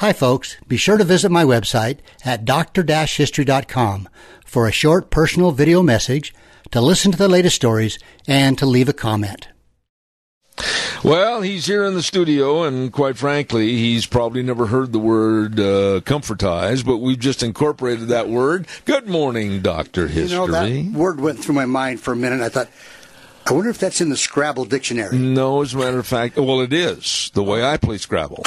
Hi, folks. Be sure to visit my website at dr-history.com for a short personal video message, to listen to the latest stories, and to leave a comment. Well, he's here in the studio, and quite frankly, he's probably never heard the word uh, comfortize, but we've just incorporated that word. Good morning, Doctor History. You know, that word went through my mind for a minute. I thought, I wonder if that's in the Scrabble dictionary. No, as a matter of fact, well, it is the way I play Scrabble.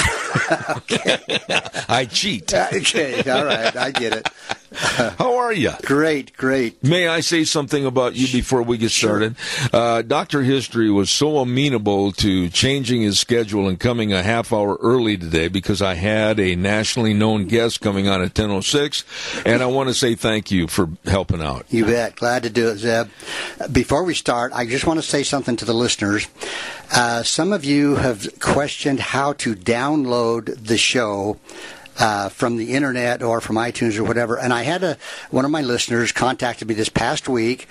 I cheat. Uh, okay, all right, I get it. How are you? Great, great. May I say something about you before we get started? Uh, Dr. History was so amenable to changing his schedule and coming a half hour early today because I had a nationally known guest coming on at 10.06, and I want to say thank you for helping out. You bet. Glad to do it, Zeb. Before we start, I just want to say something to the listeners. Uh, some of you have questioned how to download the show uh, from the internet or from iTunes or whatever. And I had a one of my listeners contacted me this past week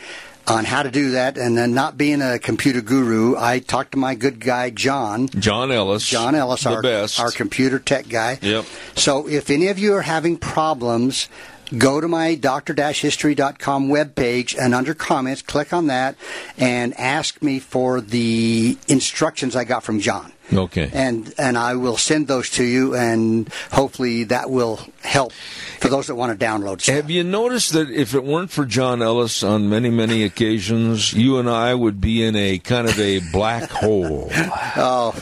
on how to do that. And then, not being a computer guru, I talked to my good guy John. John Ellis. John Ellis, our best. our computer tech guy. Yep. So if any of you are having problems. Go to my dr-history.com webpage and under comments, click on that and ask me for the instructions I got from John Okay. and and I will send those to you, and hopefully that will help for those that want to download stuff. Have you noticed that if it weren't for John Ellis on many, many occasions, you and I would be in a kind of a black hole? Oh,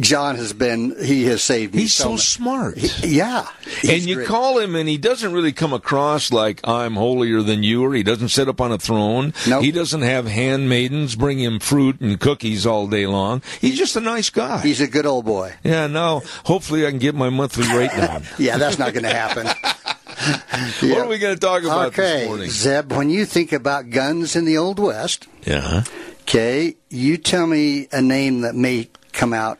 John has been he has saved me. He's so much. smart. Yeah, and you great. call him, and he doesn't really come across like I'm holier than you, or he doesn't sit up on a throne. Nope. He doesn't have handmaidens bring him fruit and cookies all day long. He's just a nice guy. He's a good old boy. yeah, now hopefully I can get my monthly rate down. Yeah, that's not going to happen. What are we going to talk about okay, this morning? Zeb, when you think about guns in the Old West, Yeah. okay, you tell me a name that may come out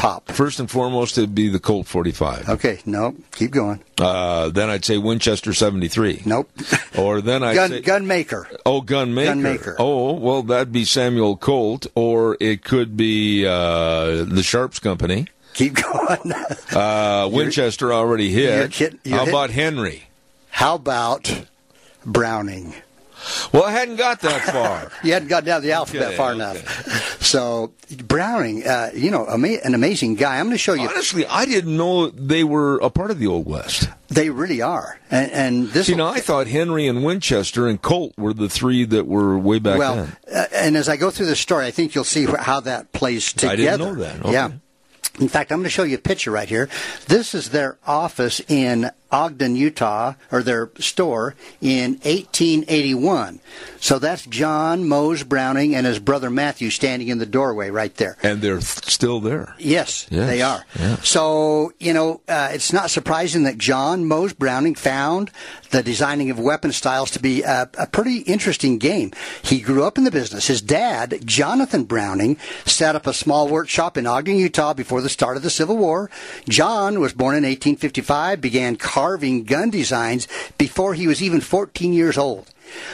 top. First and foremost, it'd be the Colt 45. Okay, no, keep going. Uh, then I'd say Winchester 73. Nope. Or then I'd Gun say, gun maker. oh, gunmaker. Gunmaker. Oh, well, that'd be Samuel Colt, or it could be uh, the Sharps Company. Keep going. Uh, Winchester already hit. you're you're How hit- about Henry? How about Browning? Well, I hadn't got that far. You hadn't got down the alphabet Okay, far okay. enough. So Browning, uh, you know, ama- an amazing guy. I'm going to show you. Honestly, I didn't know they were a part of the Old West. They really are, and, and this. You know, I thought Henry and Winchester and Colt were the three that were way back well, then. uh, and as I go through the story, I think you'll see how that plays together. I didn't know that. Okay. Yeah. In fact, I'm going to show you a picture right here. This is their office in Ogden, Utah, or their store in 1881. So that's John Mose Browning and his brother Matthew standing in the doorway right there. And they're still there. Yes, Yes, they are. yeah. So, you know, uh, it's not surprising that John Mose Browning found the designing of weapon styles to be a, a pretty interesting game. He grew up in the business. His dad, Jonathan Browning, set up a small workshop in Ogden, Utah before the start of the Civil War. John was born in 1855, began carving gun designs before he was even 14 years old.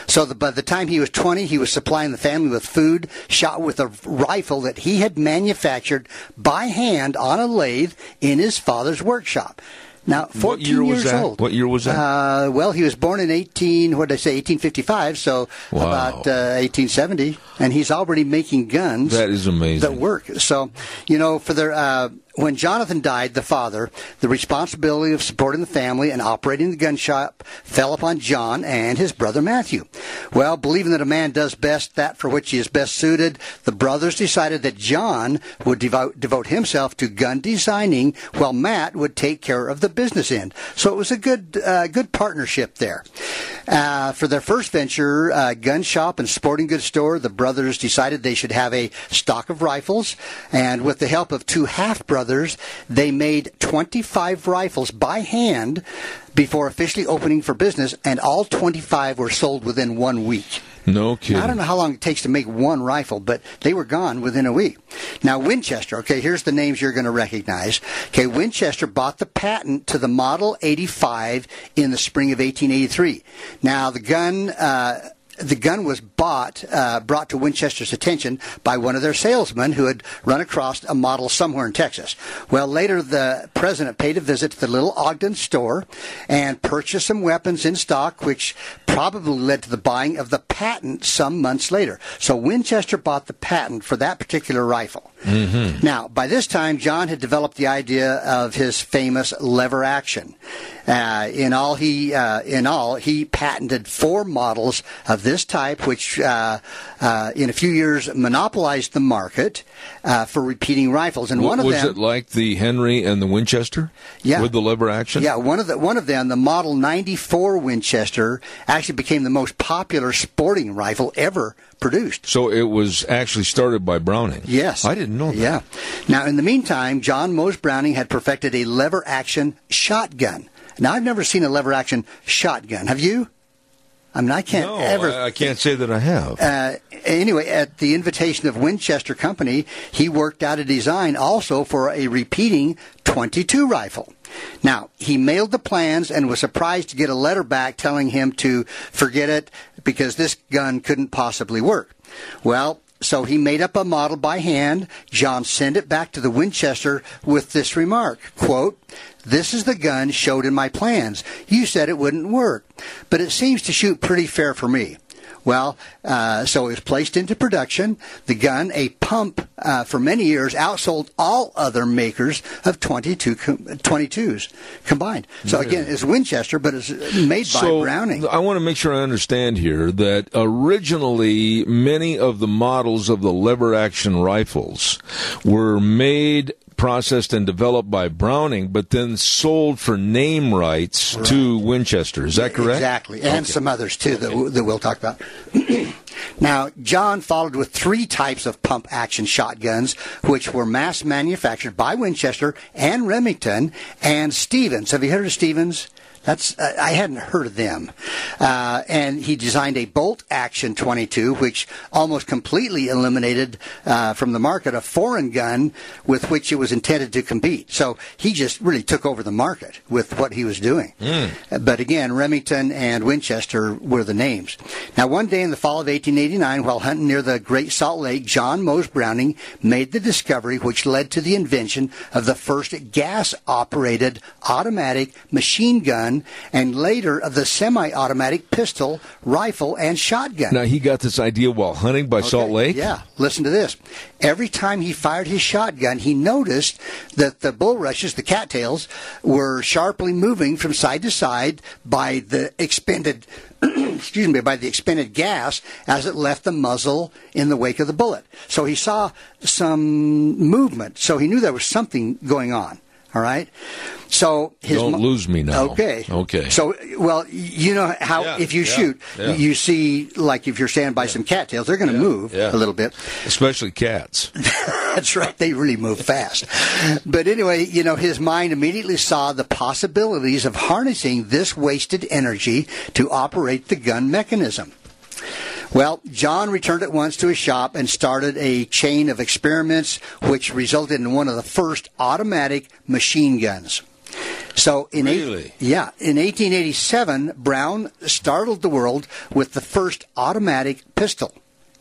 So the, by the time he was 20, he was supplying the family with food shot with a rifle that he had manufactured by hand on a lathe in his father's workshop. Now, 14 year years that? old. What year was that? Uh, well, he was born in 18, what did I say, 1855, so Wow. about uh, 1870, and he's already making guns That is amazing. that work. So, you know, for their uh, when Jonathan died, the father, the responsibility of supporting the family and operating the gun shop fell upon John and his brother Matthew. Well, believing that a man does best that for which he is best suited, the brothers decided that John would devote, devote himself to gun designing, while Matt would take care of the business end. So it was a good, uh, good partnership there. Uh, for their first venture, uh, gun shop and sporting goods store, the brothers decided they should have a stock of rifles. And with the help of two half brothers, they made 25 rifles by hand before officially opening for business, and all 25 were sold within one week. No kidding. Now, I don't know how long it takes to make one rifle, but they were gone within a week. Now, Winchester, okay, here's the names you're going to recognize. Okay, Winchester bought the patent to the Model 85 in the spring of 1883. Now, the gun, uh, the gun was bought, uh, brought to Winchester's attention by one of their salesmen who had run across a model somewhere in Texas. Well, later the president paid a visit to the little Ogden store and purchased some weapons in stock, which probably led to the buying of the patent some months later. So Winchester bought the patent for that particular rifle. Mm-hmm. Now, by this time, John had developed the idea of his famous lever action. Uh, in all, he uh, in all he patented four models of this type, which uh, uh in a few years monopolized the market uh, for repeating rifles. And one of them was it like the Henry and the Winchester? Yeah. with the lever action. Yeah, one of the one of them, the Model 94 Winchester, actually became the most popular sporting rifle ever produced. So it was actually started by Browning. Yes. I didn't know that. Yeah. Now, in the meantime, John Mose Browning had perfected a lever action shotgun. Now, I've never seen a lever action shotgun. Have you? I mean, I can't No, ever. I can't say that I have. Uh, anyway, at the invitation of Winchester Company, he worked out a design also for a repeating 22 rifle. Now, he mailed the plans and was surprised to get a letter back telling him to forget it because this gun couldn't possibly work. Well, so he made up a model by hand. John sent it back to the Winchester with this remark, quote, this is the gun showed in my plans. You said it wouldn't work, but it seems to shoot pretty fair for me. Well, uh, so it was placed into production. The gun, a pump uh, for many years, outsold all other makers of 22 com- 22s combined. So again, it's Winchester, but it's made so by Browning. I want to make sure I understand here that originally many of the models of the lever action rifles were made processed and developed by Browning but then sold for name rights to Winchester is that correct Exactly, and some others too that, w- that we'll talk about. now, John followed with three types of pump action shotguns, which were mass manufactured by Winchester and Remington and Stevens. Have you heard of Stevens? That's uh, I hadn't heard of them, uh, and he designed a bolt action 22, which almost completely eliminated uh, from the market a foreign gun with which it was intended to compete. So he just really took over the market with what he was doing. But again, Remington and Winchester were the names. Now, one day in the fall of 1889, while hunting near the Great Salt Lake, John Mose Browning made the discovery which led to the invention of the first gas-operated automatic machine gun and later of the semi-automatic pistol, rifle, and shotgun. now he got this idea while hunting by Salt Lake Yeah, listen to this. Every time he fired his shotgun, he noticed that the bulrushes, the cattails, were sharply moving from side to side by the expended, excuse me, by the expended gas as it left the muzzle in the wake of the bullet. So he saw some movement. So he knew there was something going on. All right. So his Don't mo- lose me now. Okay. Okay. So well, you know how Yeah, if you yeah, shoot, yeah. you see like if you're standing by some cattails, they're going to move yeah. a little bit. especially cats That's right. They really move fast. But anyway, you know, his mind immediately saw the possibilities of harnessing this wasted energy to operate the gun mechanism. Well, John returned at once to his shop and started a chain of experiments which resulted in one of the first automatic machine guns. So in eight- yeah, in 1887, Brown startled the world with the first automatic pistol.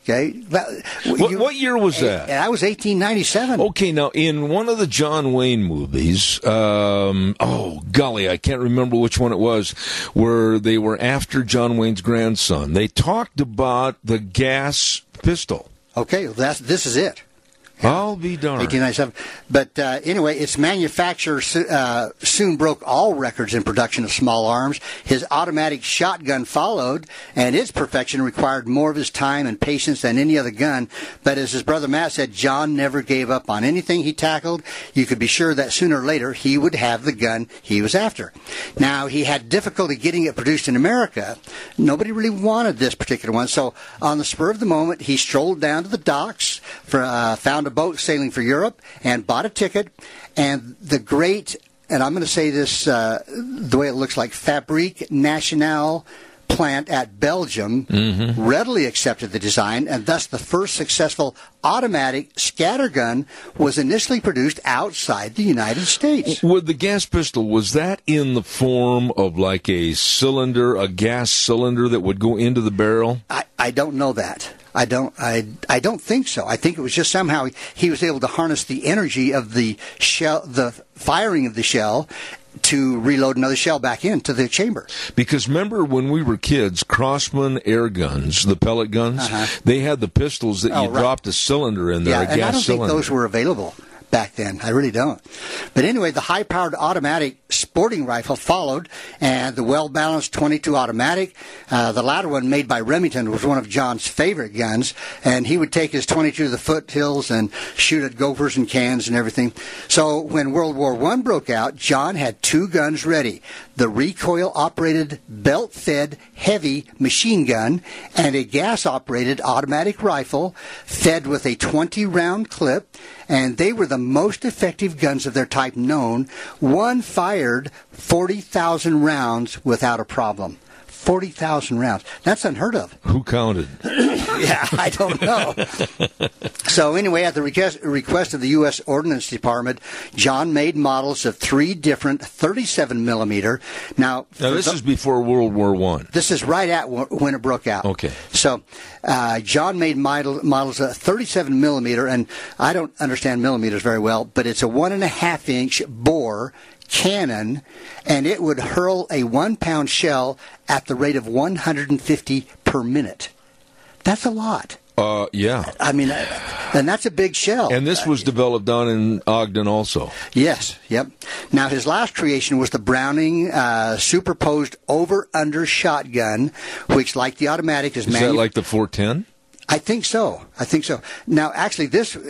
Okay, That- What- you- what year was that? That was 1897. Okay, now in one of the John Wayne movies, um, oh golly, I can't remember which one it was, where they were after John Wayne's grandson. They talked about the gas pistol. Okay, well, that's this is it. I'll be darned. 1897. But uh, anyway, its manufacturer uh, soon broke all records in production of small arms. His automatic shotgun followed, and its perfection required more of his time and patience than any other gun. But as his brother Matt said, John never gave up on anything he tackled. You could be sure that sooner or later he would have the gun he was after. Now, he had difficulty getting it produced in America. Nobody really wanted this particular one, so on the spur of the moment, he strolled down to the docks, for, uh, found a boat sailing for Europe and bought a ticket. And the great, and I'm going to say this uh, the way it looks like, Fabrique Nationale plant at Belgium mm-hmm. readily accepted the design, and thus the first successful automatic scattergun was initially produced outside the United States. With the gas pistol, was that in the form of like a cylinder, a gas cylinder that would go into the barrel? I, I don't know that. I don't. I. I don't think so. I think it was just somehow he was able to harness the energy of the shell, the firing of the shell, to reload another shell back into the chamber. Because remember when we were kids, Crosman air guns, the pellet guns, uh-huh. they had the pistols that oh, you right. dropped a cylinder in there, yeah, a gas I don't cylinder. think those were available back then. I really don't. But anyway, the high powered automatic sporting rifle followed, and the well balanced 22 automatic. Uh, the latter one, made by Remington, was one of John's favorite guns, and he would take his 22 to the foothills and shoot at gophers and cans and everything. So when World War I broke out, John had two guns ready the recoil operated belt fed heavy machine gun and a gas operated automatic rifle fed with a 20 round clip and they were the most effective guns of their type known. One fired 40,000 rounds without a problem. 40,000 rounds. That's unheard of. Who counted? yeah, I don't know. so, anyway, at the request, request of the U.S. Ordnance Department, John made models of three different 37 millimeter. Now, now this the, is before World War One. This is right at when it broke out. Okay. So, uh, John made model, models of 37 millimeter, and I don't understand millimeters very well, but it's a one and a half inch bore cannon, and it would hurl a one pound shell at the rate of 150 per minute. That's a lot. Uh, yeah. I mean, uh, and that's a big shell. And this was developed down in Ogden also. Yes, yep. Now, his last creation was the Browning uh, superposed over under shotgun, which, like the automatic, is, made. is manu- that like the 410? I think so. I think so. Now, actually, this, uh,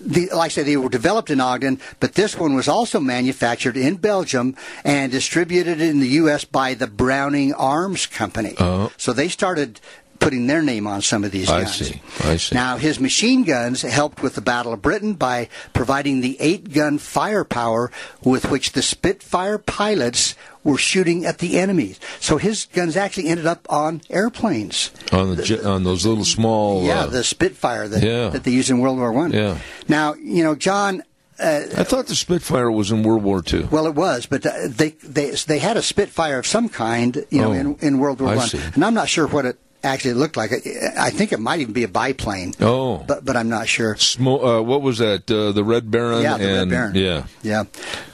the, like I said, they were developed in Ogden, but this one was also manufactured in Belgium and distributed in the U.S. by the Browning Arms Company. Uh-huh. So they started putting their name on some of these guns. I see. I see. Now, his machine guns helped with the Battle of Britain by providing the eight gun firepower with which the Spitfire pilots were shooting at the enemies. So his guns actually ended up on airplanes. On the, on those little small yeah uh, the Spitfire that yeah. that they used in World War One. Yeah. Now you know John. Uh, I thought the Spitfire was in World War II. Well, it was, but uh, they they they had a Spitfire of some kind, you know, Oh, in, in World War I One, see. and I'm not sure what it actually it looked like. I think it might even be a biplane. Oh. but but I'm not sure. Smo- uh, what was that? Uh, the Red Baron. Yeah, the Red Baron. Yeah. Yeah,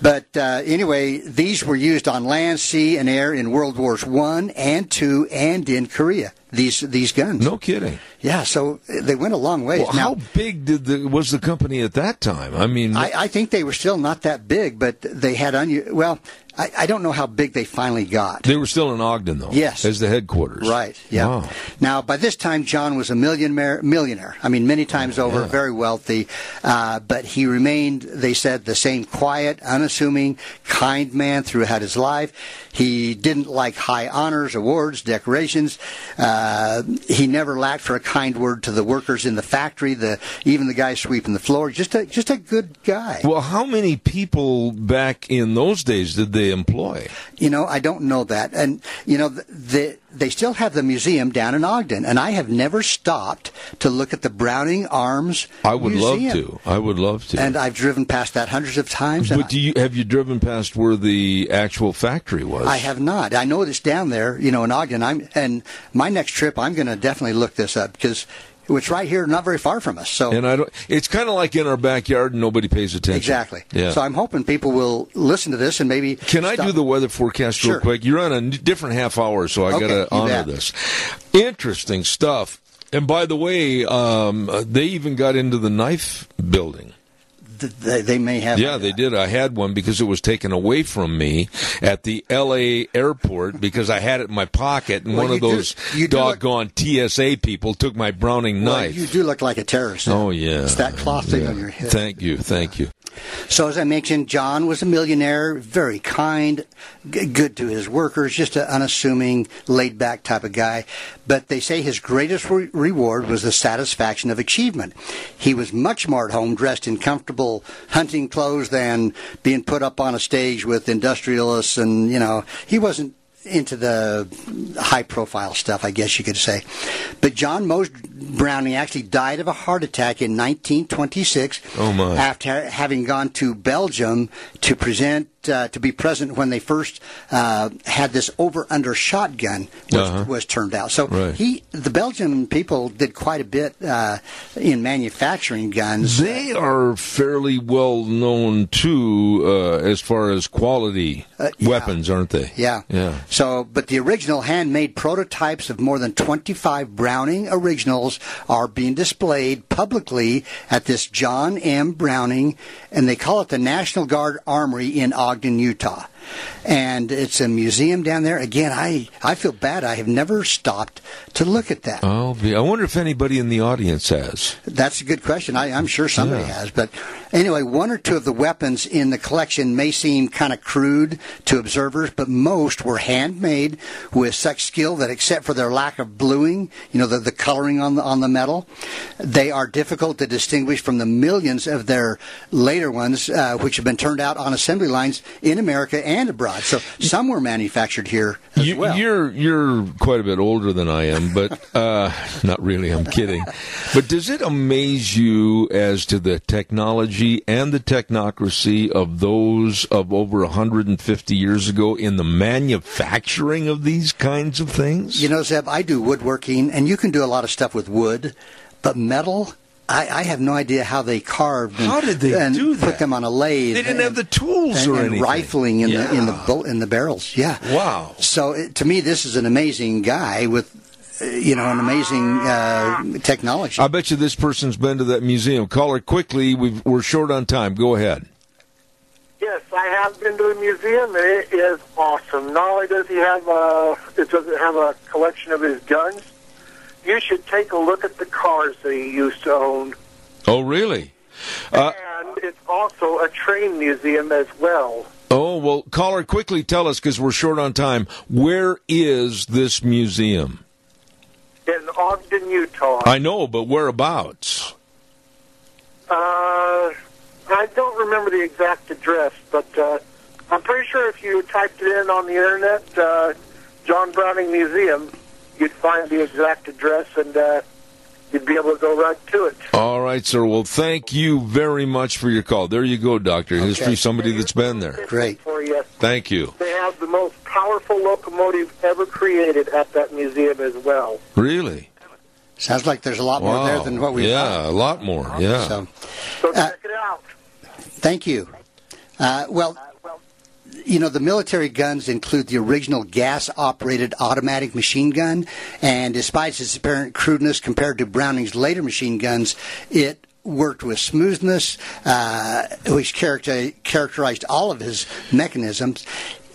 but uh, anyway, these were used on land, sea, and air in World Wars One and Two, and in Korea. These these guns. No kidding. Yeah, so they went a long way. Well, how big did the was the company at that time? I mean, I, I think they were still not that big, but they had un- well. I, I don't know how big they finally got. they were still in Ogden though. Yes. as the headquarters. Right. Yeah. Wow. Now, by this time, John was a millionaire. Millionaire. I mean, many times over, Oh, yeah. very wealthy. Uh, but he remained, they said, the same quiet, unassuming, kind man throughout his life. He didn't like high honors, awards, decorations. Uh, he never lacked for a kind word to the workers in the factory, the even the guys sweeping the floor. Just a just a good guy. Well, how many people back in those days did they employ? You know, I don't know that. And, you know, the, the, they still have the museum down in Ogden, and I have never stopped to look at the Browning Arms I would Museum. love to. I would love to. And I've driven past that hundreds of times. but do you have you driven past where the actual factory was? I have not. I know it's down there, you know, in Ogden. I'm, and my next trip, I'm going to definitely look this up because it's right here, not very far from us. So And I don't. It's kind of like in our backyard, and nobody pays attention. exactly. Yeah. So I'm hoping people will listen to this and maybe. Can I do the weather forecast real Sure. quick? You're on a different half hour, so I Okay, got to honor bet. this. Interesting stuff. And by the way, um, they even got into the knife building. They, they may have. Yeah, they did. I had one because it was taken away from me at the L.A. airport because I had it in my pocket, and Well, one of you do- those you do look- doggone TSA people took my Browning Well, knife. you do look like a terrorist. Oh yeah, It's that cloth thing Yeah. on your head. Thank you, thank you. So, as I mentioned, John was a millionaire, very kind, g- good to his workers, just an unassuming, laid back type of guy. But they say his greatest re- reward was the satisfaction of achievement. He was much more at home dressed in comfortable hunting clothes than being put up on a stage with industrialists, and, you know, he wasn't into the high profile stuff, I guess you could say. But John Mose Browning actually died of a heart attack in 1926 Oh, my. after having gone to Belgium to present uh, to be present when they first uh, had this over under shotgun was, Uh-huh. was turned out. So Right. he the Belgian people did quite a bit uh, in manufacturing guns. They are fairly well known too, uh, as far as quality Uh, yeah. weapons, aren't they? Yeah. Yeah. So, but the original handmade prototypes of more than 25 Browning originals are being displayed publicly at this John M. Browning, and they call it the National Guard Armory in Ogden, Utah. And it's a museum down there. Again, I, I feel bad. I have never stopped to look at that. Be. I wonder if anybody in the audience has. That's a good question. I, I'm sure somebody Yeah. has. But anyway, one or two of the weapons in the collection may seem kind of crude to observers, but most were handmade with such skill that, except for their lack of bluing, you know, the, the coloring on the on the metal, they are difficult to distinguish from the millions of their later ones, uh, which have been turned out on assembly lines in America and abroad. So some were manufactured here as You, well. You're you're quite a bit older than I am, but uh, not really. I'm kidding. But does it amaze you as to the technology and the technocracy of those of over 150 years ago in the manufacturing of these kinds of things? You know, Zeb, I do woodworking, and you can do a lot of stuff with wood, but metal. I, I have no idea how they carved. And, How did they and do Put them on a lathe. They didn't and- have the tools and, or and anything. rifling in the in the bull, in the barrels. Yeah. Wow. So it, to me, this is an amazing guy with, uh, you know, an amazing uh, technology. I bet you this person's been to that museum. Call her quickly. We've, we're short on time. Go ahead. Yes, I have been to the museum, it is awesome. Not only does he have a, it does it have a collection of his guns, you should take a look at the cars that he used to own. Oh, really? Uh, and it's also a train museum as well. Oh, well, caller, quickly tell us because we're short on time. Where is this museum? In Ogden, Utah. I know, but whereabouts? Uh, I don't remember the exact address, but uh, I'm pretty sure if you typed it in on the internet, uh, John Browning Museum, you'd find the exact address and uh, you'd be able to go right to it. All right, sir. Well, thank you very much for your call. There you go, Doctor. History, somebody that's been there. Great. For you. Thank you. They have the most powerful locomotive ever created at that museum as well. Really? Sounds like there's a lot more there than what we Yeah, a lot more. Yeah. So, So Uh, check it out. thank you. Uh, well, you know, the military guns include the original gas operated automatic machine gun, and despite its apparent crudeness compared to Browning's later machine guns, it worked with smoothness, uh, which character- characterized all of his mechanisms.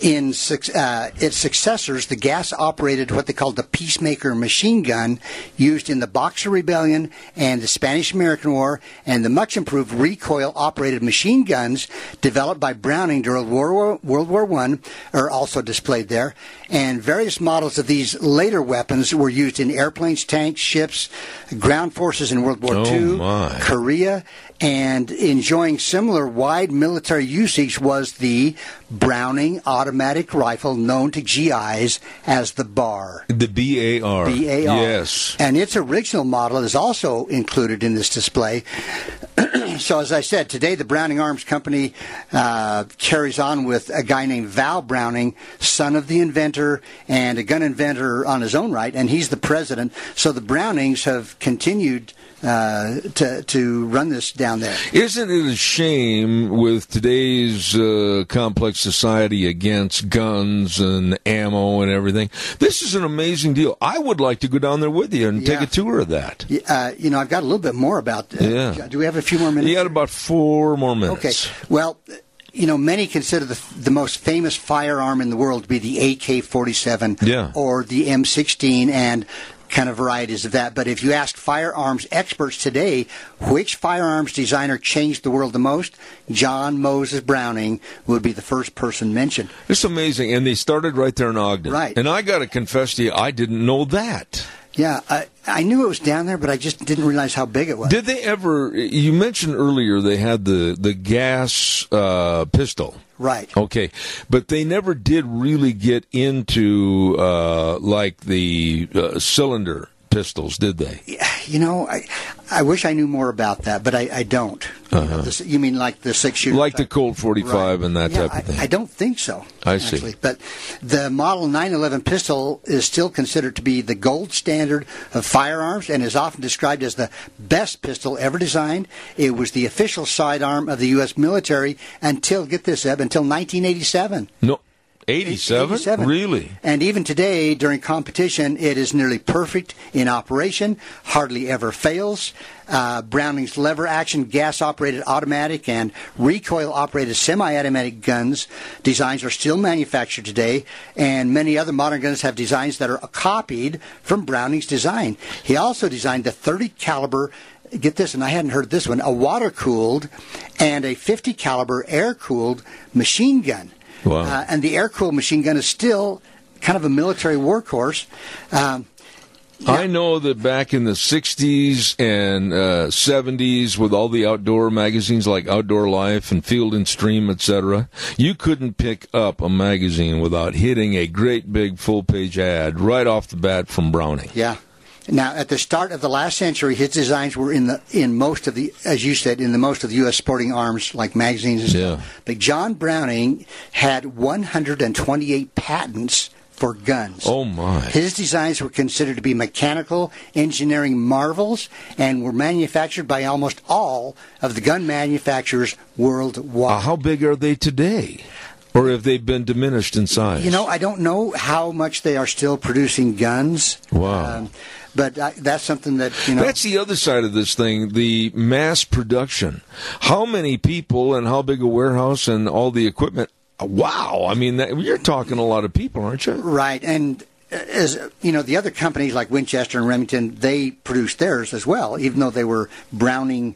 In uh, its successors, the gas operated what they called the Peacemaker machine gun, used in the Boxer Rebellion and the Spanish American War, and the much improved recoil operated machine guns developed by Browning during World War, I are also displayed there. And various models of these later weapons were used in airplanes, tanks, ships, ground forces in World War Oh, II, my. Korea, and enjoying similar wide military usage was the Browning automatic rifle known to GIs as the BAR. The B A R. BAR. Yes. And its original model is also included in this display. so, as I said, today the Browning Arms Company uh, carries on with a guy named Val Browning, son of the inventor and a gun inventor on his own right, and he's the president. So the Brownings have continued uh, to to run this down there. Isn't it a shame with today's uh, complex society against guns and ammo and everything? This is an amazing deal. I would like to go down there with you and Yeah. take a tour of that. Uh, you know, I've got a little bit more about. Uh, Yeah. Do we have a few more minutes? You got about four more minutes. Okay. Well, you know, many consider the the most famous firearm in the world to be the AK-47 Yeah. or the M16 and kind of varieties of that. But if you ask firearms experts today, which firearms designer changed the world the most, John Moses Browning would be the first person mentioned. It's amazing. And they started right there in Ogden. Right. And I got to confess to you, I didn't know that. Yeah, I, I knew it was down there, but I just didn't realize how big it was. Did they ever? You mentioned earlier they had the the gas uh, pistol. Right. Okay, but they never did really get into uh, like the uh, cylinder pistols, did they? You know, I I wish I knew more about that, but I, I don't. This- you mean like the six shooter? Uh-huh. Like the Colt 45 and that Yeah, type of thing. I, I don't think so. I see. But the Model 911 pistol is still considered to be the gold standard of firearms and is often described as the best pistol ever designed. It was the official sidearm of the U.S. military until, get this, Zeb, until 1987. no, 87? 87. Really? And even today, during competition, it is nearly perfect in operation, hardly ever fails. Uh, Browning's lever action, gas operated automatic, and recoil operated semi automatic guns designs are still manufactured today, and many other modern guns have designs that are copied from Browning's design. He also designed the 30 caliber get this, and I hadn't heard this one, a water cooled and a 50 caliber air cooled machine gun. Wow. Uh, and the air cooled machine gun is still kind of a military workhorse. Um, I know that back in the 60s and uh, 70s, with all the outdoor magazines like Outdoor Life and Field and Stream, etc., you couldn't pick up a magazine without hitting a great big full page ad right off the bat from Browning. yeah. Now, at the start of the last century, his designs were in the in most of the, as you said, in the most of the U.S. sporting arms like magazines and stuff. Yeah. But John Browning had 128 patents for guns. Oh, my. His designs were considered to be mechanical engineering marvels and were manufactured by almost all of the gun manufacturers worldwide. Uh, how big are they today? Or have they been diminished in size? You know, I don't know how much they are still producing guns. Wow. Um, but uh, that's something that you know. That's the other side of this thing, the mass production. How many people and how big a warehouse and all the equipment? Wow. I mean, that, you're talking a lot of people, aren't you? right, and uh, as you know, the other companies like Winchester and Remington, they produced theirs as well, even though they were Browning.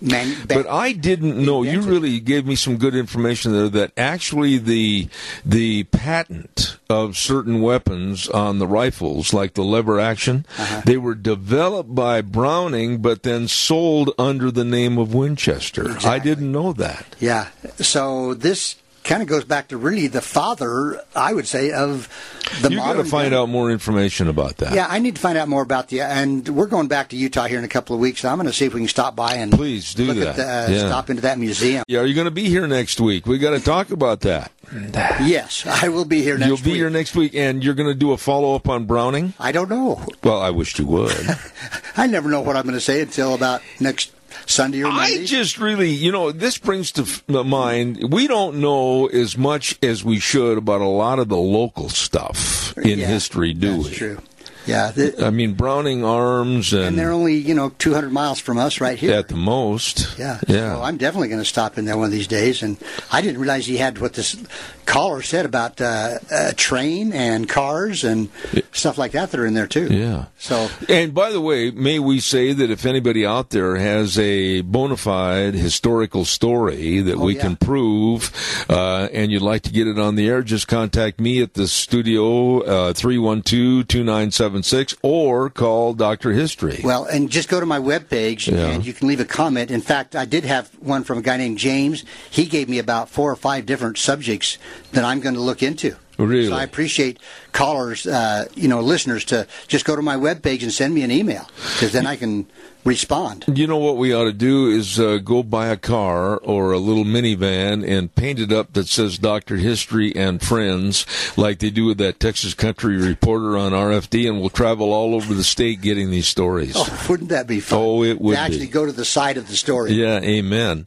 Man- But I didn't know. You really gave me some good information there. That actually the the patent of certain weapons on the rifles, like the lever action, Uh-huh. they were developed by Browning, but then sold under the name of Winchester. I didn't know that. Yeah. So this kind of goes back to really the father, I would say, of the you got to find gun. out more information about that. Yeah, I need to find out more about the. And we're going back to Utah here in a couple of weeks. So I'm going to see if we can stop by and Please do look that. At the, uh, Yeah. Stop into that museum. Yeah, are you going to be here next week? We got to talk about that. Yes, I will be here next You'll be week. here next week, and you're going to do a follow up on Browning. I don't know. Well, I wish you would. I never know what I'm going to say until about next Sunday or Monday. I just really, you know, this brings to f- mind we don't know as much as we should about a lot of the local stuff in Yeah, history, do That's we? true. Yeah, the, I mean, Browning Arms and, and they're only you know 200 miles from us right here. at the most. Yeah, yeah. So I'm definitely going to stop in there one of these days. And I didn't realize he had what this caller said about uh, a train and cars and stuff like that that are in there too. Yeah. So And by the way, may we say that if anybody out there has a bona fide historical story that Oh, we yeah. can prove, uh, and you'd like to get it on the air, just contact me at the studio, uh, 312-2976 or call Dr. History. Well, and just go to my webpage Yeah. and you can leave a comment. In fact, I did have one from a guy named James. He gave me about four or five different subjects that I'm going to look into. Really? So I appreciate callers, uh, you know, listeners to just go to my webpage and send me an email because then I can respond. You know what we ought to do is uh, go buy a car or a little minivan and paint it up that says Doctor History and Friends, like they do with that Texas Country Reporter on RFD, and we'll travel all over the state getting these stories. Oh, wouldn't that be fun? Oh, it would To actually be. go to the side of the story. Yeah, amen.